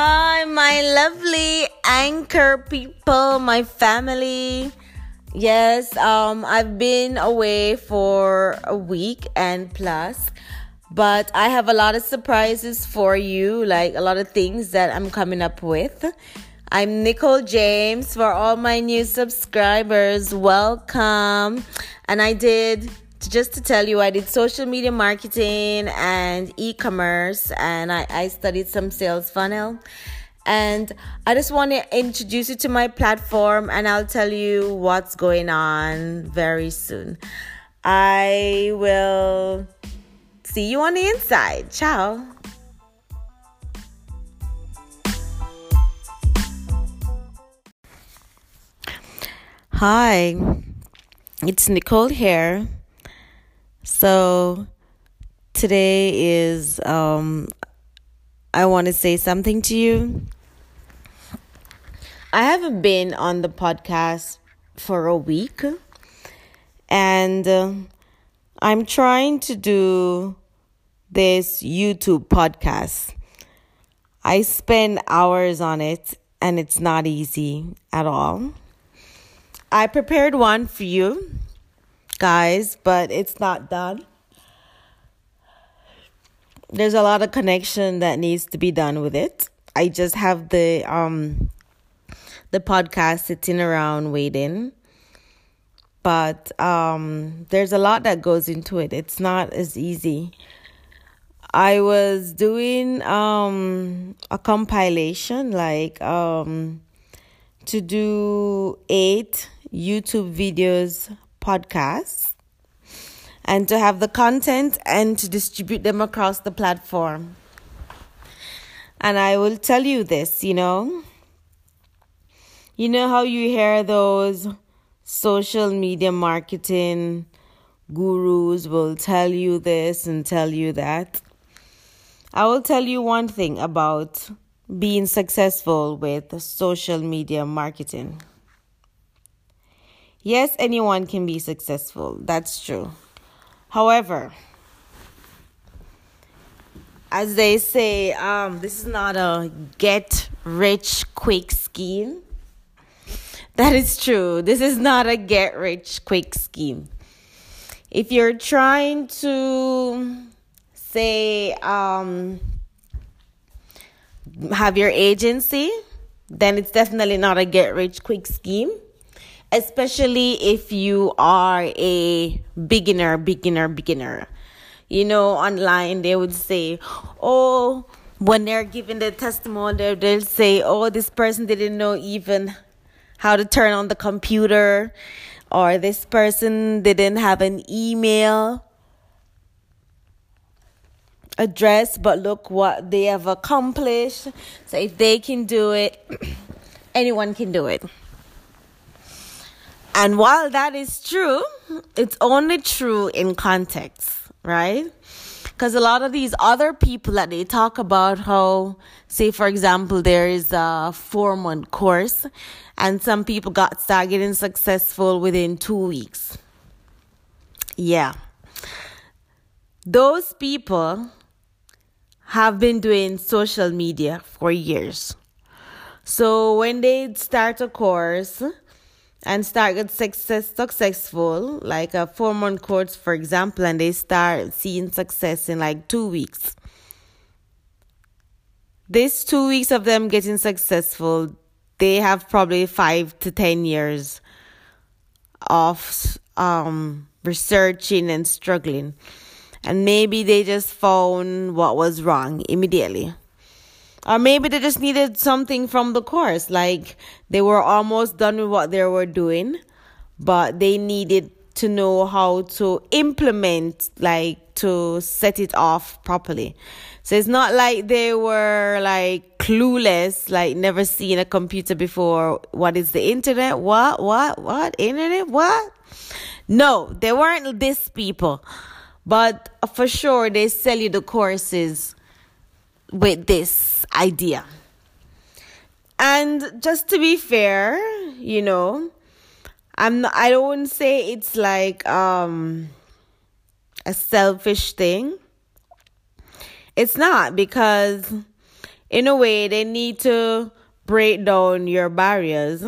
Hi, my lovely anchor people, my family. Yes, um, I've been away for a week and plus, but I have a lot of surprises for you, like a lot of things that I'm coming up with. I'm Nicole James. For all my new subscribers, welcome. And I did just to tell you, I did social media marketing and e commerce, and I, I studied some sales funnel. And I just want to introduce you to my platform, and I'll tell you what's going on very soon. I will see you on the inside. Ciao. Hi, it's Nicole here. So today is um I want to say something to you. I haven't been on the podcast for a week and uh, I'm trying to do this YouTube podcast. I spend hours on it and it's not easy at all. I prepared one for you guys, but it's not done. There's a lot of connection that needs to be done with it. I just have the um the podcast sitting around waiting. But um there's a lot that goes into it. It's not as easy. I was doing um a compilation like um to do 8 YouTube videos podcasts and to have the content and to distribute them across the platform. And I will tell you this, you know. You know how you hear those social media marketing gurus will tell you this and tell you that. I will tell you one thing about being successful with social media marketing. Yes, anyone can be successful. That's true. However, as they say, um, this is not a get rich quick scheme. That is true. This is not a get rich quick scheme. If you're trying to say, um, have your agency, then it's definitely not a get rich quick scheme especially if you are a beginner, beginner, beginner. You know, online they would say, oh, when they're giving the testimony, they'll say, oh, this person didn't know even how to turn on the computer, or this person didn't have an email address, but look what they have accomplished. So if they can do it, anyone can do it. And while that is true, it's only true in context, right? Because a lot of these other people that they talk about how, say, for example, there is a four month course and some people got started getting successful within two weeks. Yeah. Those people have been doing social media for years. So when they start a course, and start get success successful, like a four month course, for example, and they start seeing success in like two weeks. This two weeks of them getting successful, they have probably five to ten years of um, researching and struggling. And maybe they just found what was wrong immediately. Or maybe they just needed something from the course. Like they were almost done with what they were doing, but they needed to know how to implement, like to set it off properly. So it's not like they were like clueless, like never seen a computer before. What is the internet? What? What? What? Internet? What? No, they weren't these people. But for sure, they sell you the courses with this idea. And just to be fair, you know, I'm not, I don't say it's like um a selfish thing. It's not because in a way, they need to break down your barriers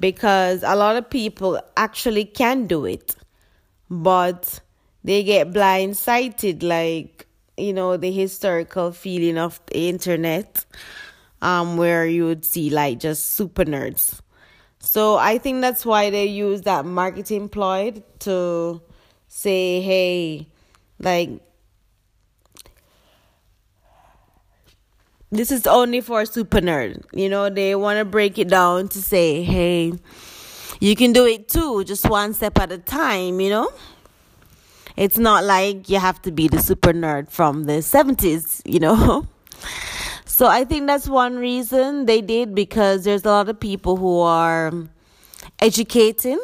because a lot of people actually can do it, but they get blindsided, like, you know, the historical feeling of the internet, um, where you would see like just super nerds. So I think that's why they use that marketing ploy to say, hey, like, this is only for super nerd. You know, they want to break it down to say, hey, you can do it too, just one step at a time, you know? It's not like you have to be the super nerd from the 70s, you know? So I think that's one reason they did because there's a lot of people who are um, educating,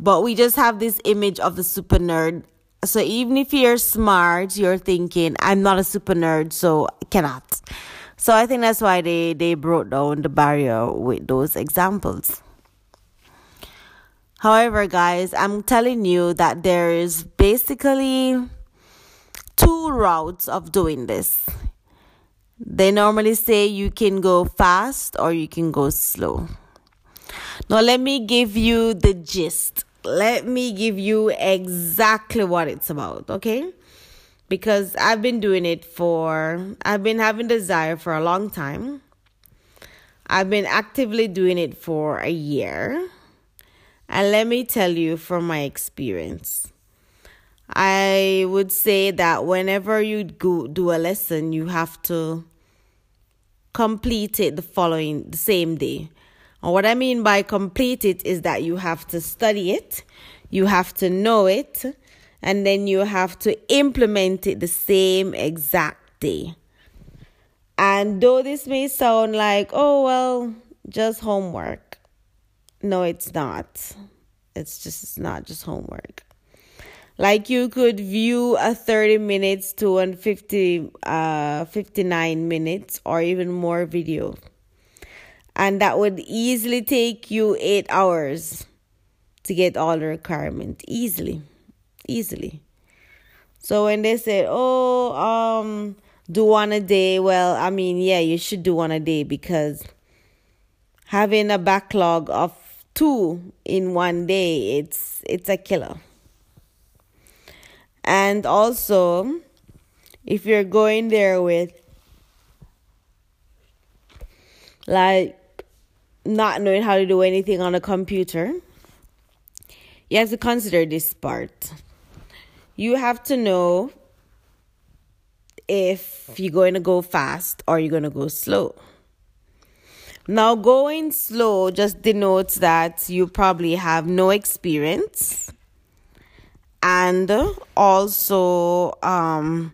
but we just have this image of the super nerd so even if you're smart, you're thinking, I'm not a super nerd, so I cannot. So I think that's why they, they brought down the barrier with those examples. However, guys, I'm telling you that there is basically two routes of doing this. They normally say you can go fast or you can go slow. Now, let me give you the gist let me give you exactly what it's about, okay? Because I've been doing it for, I've been having desire for a long time. I've been actively doing it for a year. And let me tell you from my experience, I would say that whenever you go do a lesson, you have to complete it the following, the same day. And what I mean by complete it is that you have to study it, you have to know it, and then you have to implement it the same exact day. And though this may sound like, oh, well, just homework, no, it's not. It's just it's not just homework. Like you could view a 30 minutes to a 50, uh, 59 minutes or even more video and that would easily take you eight hours to get all the requirement easily easily so when they said oh um do one a day well i mean yeah you should do one a day because having a backlog of two in one day it's it's a killer and also if you're going there with like not knowing how to do anything on a computer, you have to consider this part. You have to know if you're going to go fast or you're going to go slow. Now, going slow just denotes that you probably have no experience and also um,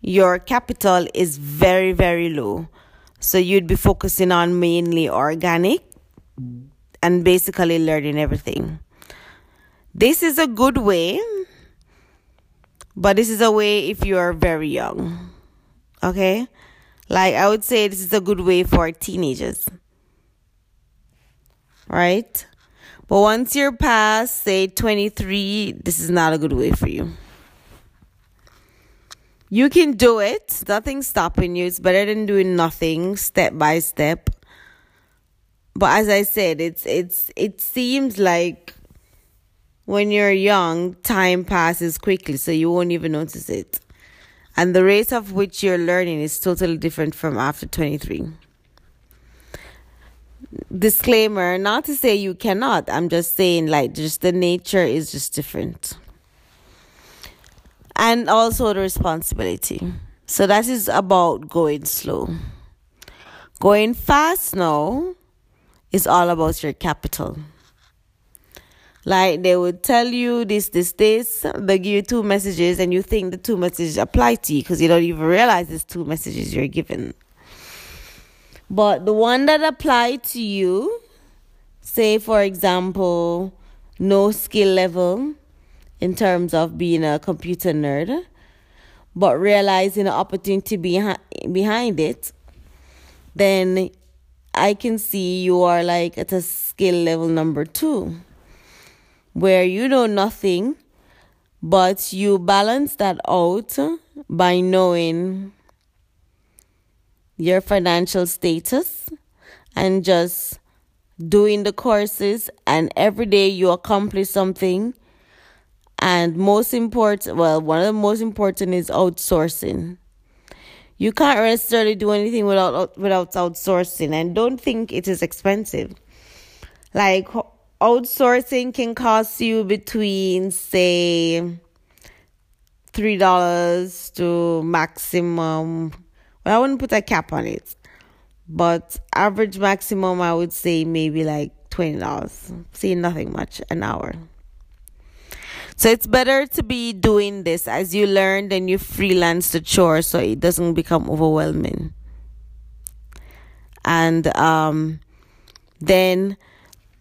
your capital is very, very low. So you'd be focusing on mainly organic and basically learning everything. This is a good way, but this is a way if you are very young. Okay? Like I would say this is a good way for teenagers. Right? But once you're past, say 23, this is not a good way for you. You can do it. Nothing's stopping you. It's better than doing nothing step by step. But as I said, it's it's it seems like when you're young, time passes quickly, so you won't even notice it. And the rate of which you're learning is totally different from after 23. Disclaimer, not to say you cannot. I'm just saying like just the nature is just different and also the responsibility. So that is about going slow. Going fast now is all about your capital. Like they would tell you this, this, this, they give you two messages, and you think the two messages apply to you because you don't even realize it's two messages you're given. But the one that apply to you, say for example, no skill level, in terms of being a computer nerd, but realizing the opportunity behind behind it, then I can see you are like at a skill level number two, where you know nothing, but you balance that out by knowing your financial status and just doing the courses and every day you accomplish something. And most important well one of the most important is outsourcing. You can't necessarily do anything without without outsourcing and don't think it is expensive. Like outsourcing can cost you between say three dollars to maximum well i wouldn't put a cap on it but average maximum i would say maybe like twenty dollars. See nothing much an hour. So it's better to be doing this as you learn then you freelance the chore so it doesn't become overwhelming. And um then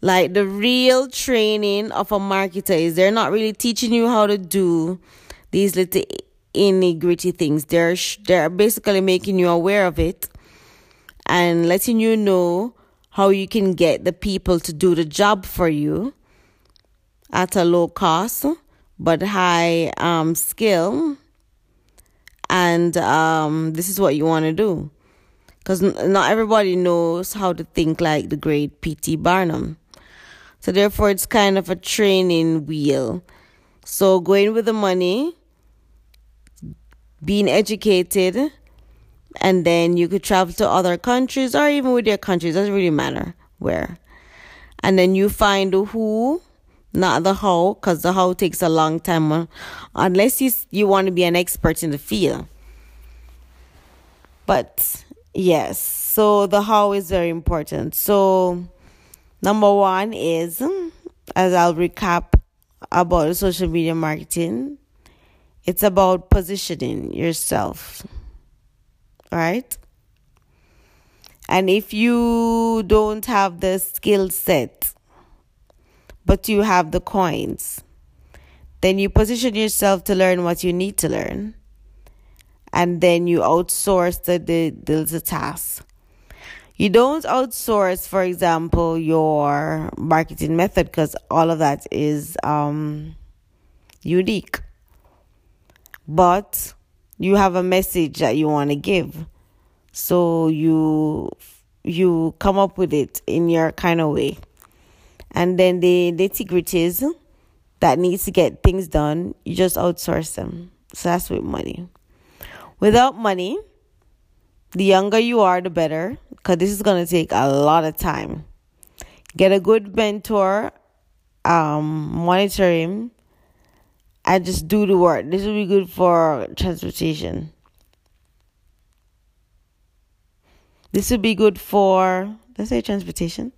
like the real training of a marketer is they're not really teaching you how to do these little nitty gritty things. They're they're basically making you aware of it and letting you know how you can get the people to do the job for you at a low cost but high um, skill. And um, this is what you want to do because not everybody knows how to think like the great P.T. Barnum. So therefore, it's kind of a training wheel. So going with the money, being educated, and then you could travel to other countries or even with your countries, doesn't really matter where. And then you find who, not the how, because the how takes a long time, uh, unless you you want to be an expert in the field. But yes, so the how is very important. So Number one is, as I'll recap about social media marketing, it's about positioning yourself, right? And if you don't have the skill set, but you have the coins, then you position yourself to learn what you need to learn. And then you outsource the, the, the, the task. You don't outsource, for example, your marketing method because all of that is um, unique. But you have a message that you want to give. So you you come up with it in your kind of way. And then the nitty gritties that needs to get things done, you just outsource them. So that's with money. Without money, the younger you are, the better, because this is going to take a lot of time. Get a good mentor, um, monitor him, and just do the work. This will be good for transportation. This would be good for, let's say transportation.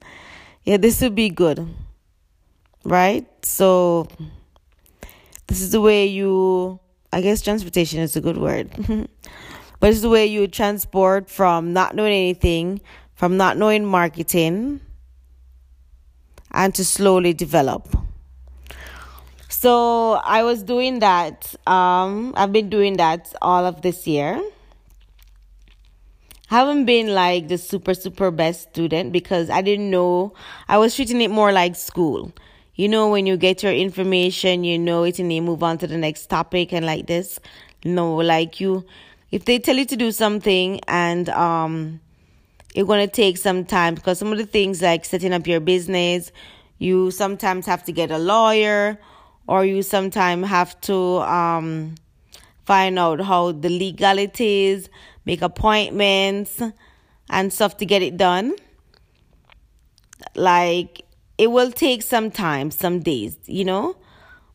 Yeah, this would be good. Right? So, this is the way you, I guess transportation is a good word. But it's the way you transport from not knowing anything, from not knowing marketing, and to slowly develop. So I was doing that. Um, I've been doing that all of this year. haven't been like the super super best student because I didn't know. I was treating it more like school. You know, when you get your information, you know it, and you move on to the next topic, and like this. No, like you if they tell you to do something and um it's to take some time because some of the things like setting up your business you sometimes have to get a lawyer or you sometimes have to um find out how the legalities make appointments and stuff to get it done like it will take some time some days you know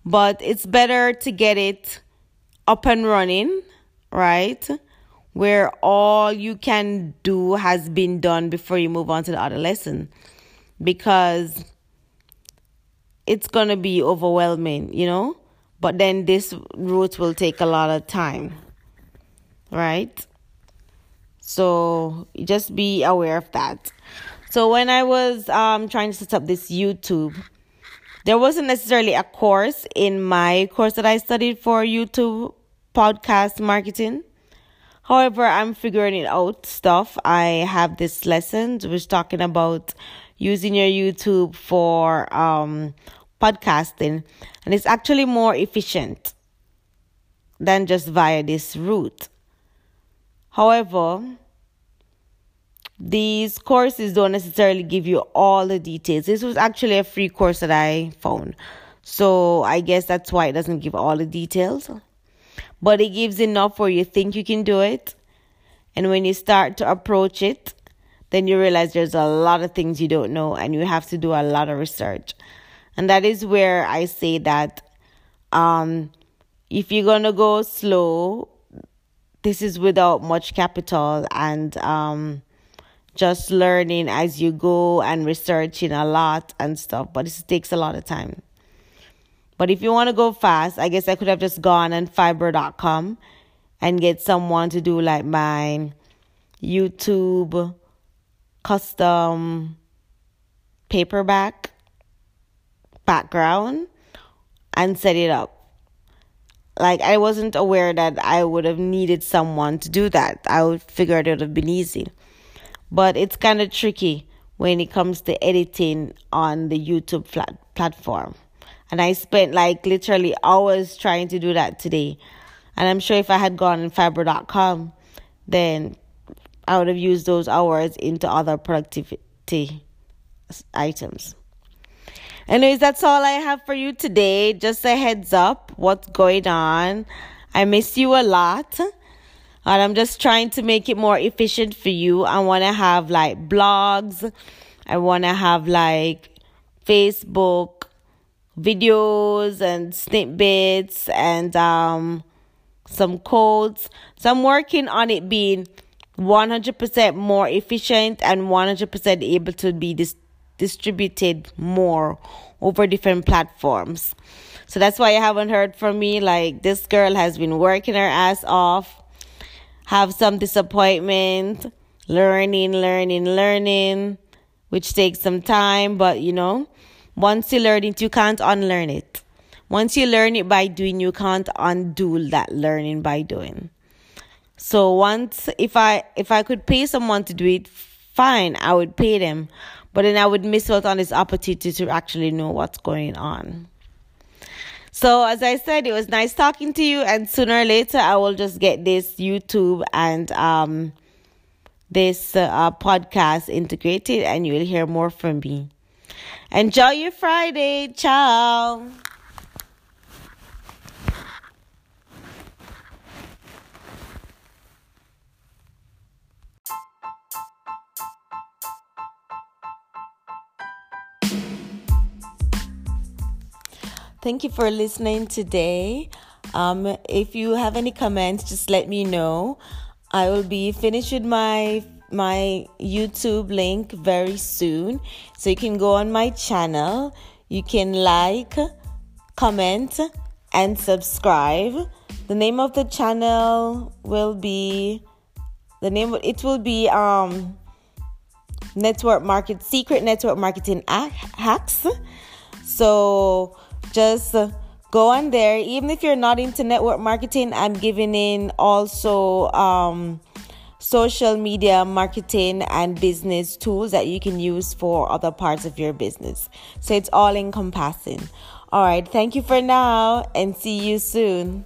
but it's better to get it up and running right? Where all you can do has been done before you move on to the other lesson. Because it's going to be overwhelming, you know? But then this route will take a lot of time, right? So just be aware of that. So when I was um, trying to set up this YouTube, there wasn't necessarily a course in my course that I studied for YouTube podcast marketing. However, I'm figuring it out stuff. I have this lesson which talking about using your YouTube for um, podcasting, and it's actually more efficient than just via this route. However, these courses don't necessarily give you all the details. This was actually a free course that I found. So I guess that's why it doesn't give all the details. But it gives enough where you think you can do it. And when you start to approach it, then you realize there's a lot of things you don't know and you have to do a lot of research. And that is where I say that um, if you're going to go slow, this is without much capital and um, just learning as you go and researching a lot and stuff. But it takes a lot of time. But if you want to go fast, I guess I could have just gone on fiverr.com and get someone to do like my YouTube custom paperback background and set it up. Like I wasn't aware that I would have needed someone to do that. I would figure it would have been easy. But it's kind of tricky when it comes to editing on the YouTube flat platform. And I spent like literally hours trying to do that today. And I'm sure if I had gone on fiverr.com, then I would have used those hours into other productivity items. Anyways, that's all I have for you today. Just a heads up what's going on. I miss you a lot. And I'm just trying to make it more efficient for you. I want to have like blogs. I want to have like Facebook videos and snippets and um, some codes. So I'm working on it being 100% more efficient and 100% able to be dis- distributed more over different platforms. So that's why you haven't heard from me. Like this girl has been working her ass off, have some disappointment, learning, learning, learning, which takes some time, but you know, once you learn it, you can't unlearn it. Once you learn it by doing, you can't undo that learning by doing. So once if I if I could pay someone to do it, fine, I would pay them. But then I would miss out on this opportunity to actually know what's going on. So as I said, it was nice talking to you, and sooner or later I will just get this YouTube and um this uh, podcast integrated, and you will hear more from me. Enjoy your Friday. Ciao. Thank you for listening today. Um, if you have any comments, just let me know. I will be finished my my YouTube link very soon. So you can go on my channel. You can like, comment, and subscribe. The name of the channel will be the name it will be um network market secret network marketing hacks. So just go on there. Even if you're not into network marketing, I'm giving in also um, social media marketing and business tools that you can use for other parts of your business. So it's all encompassing. All right. Thank you for now and see you soon.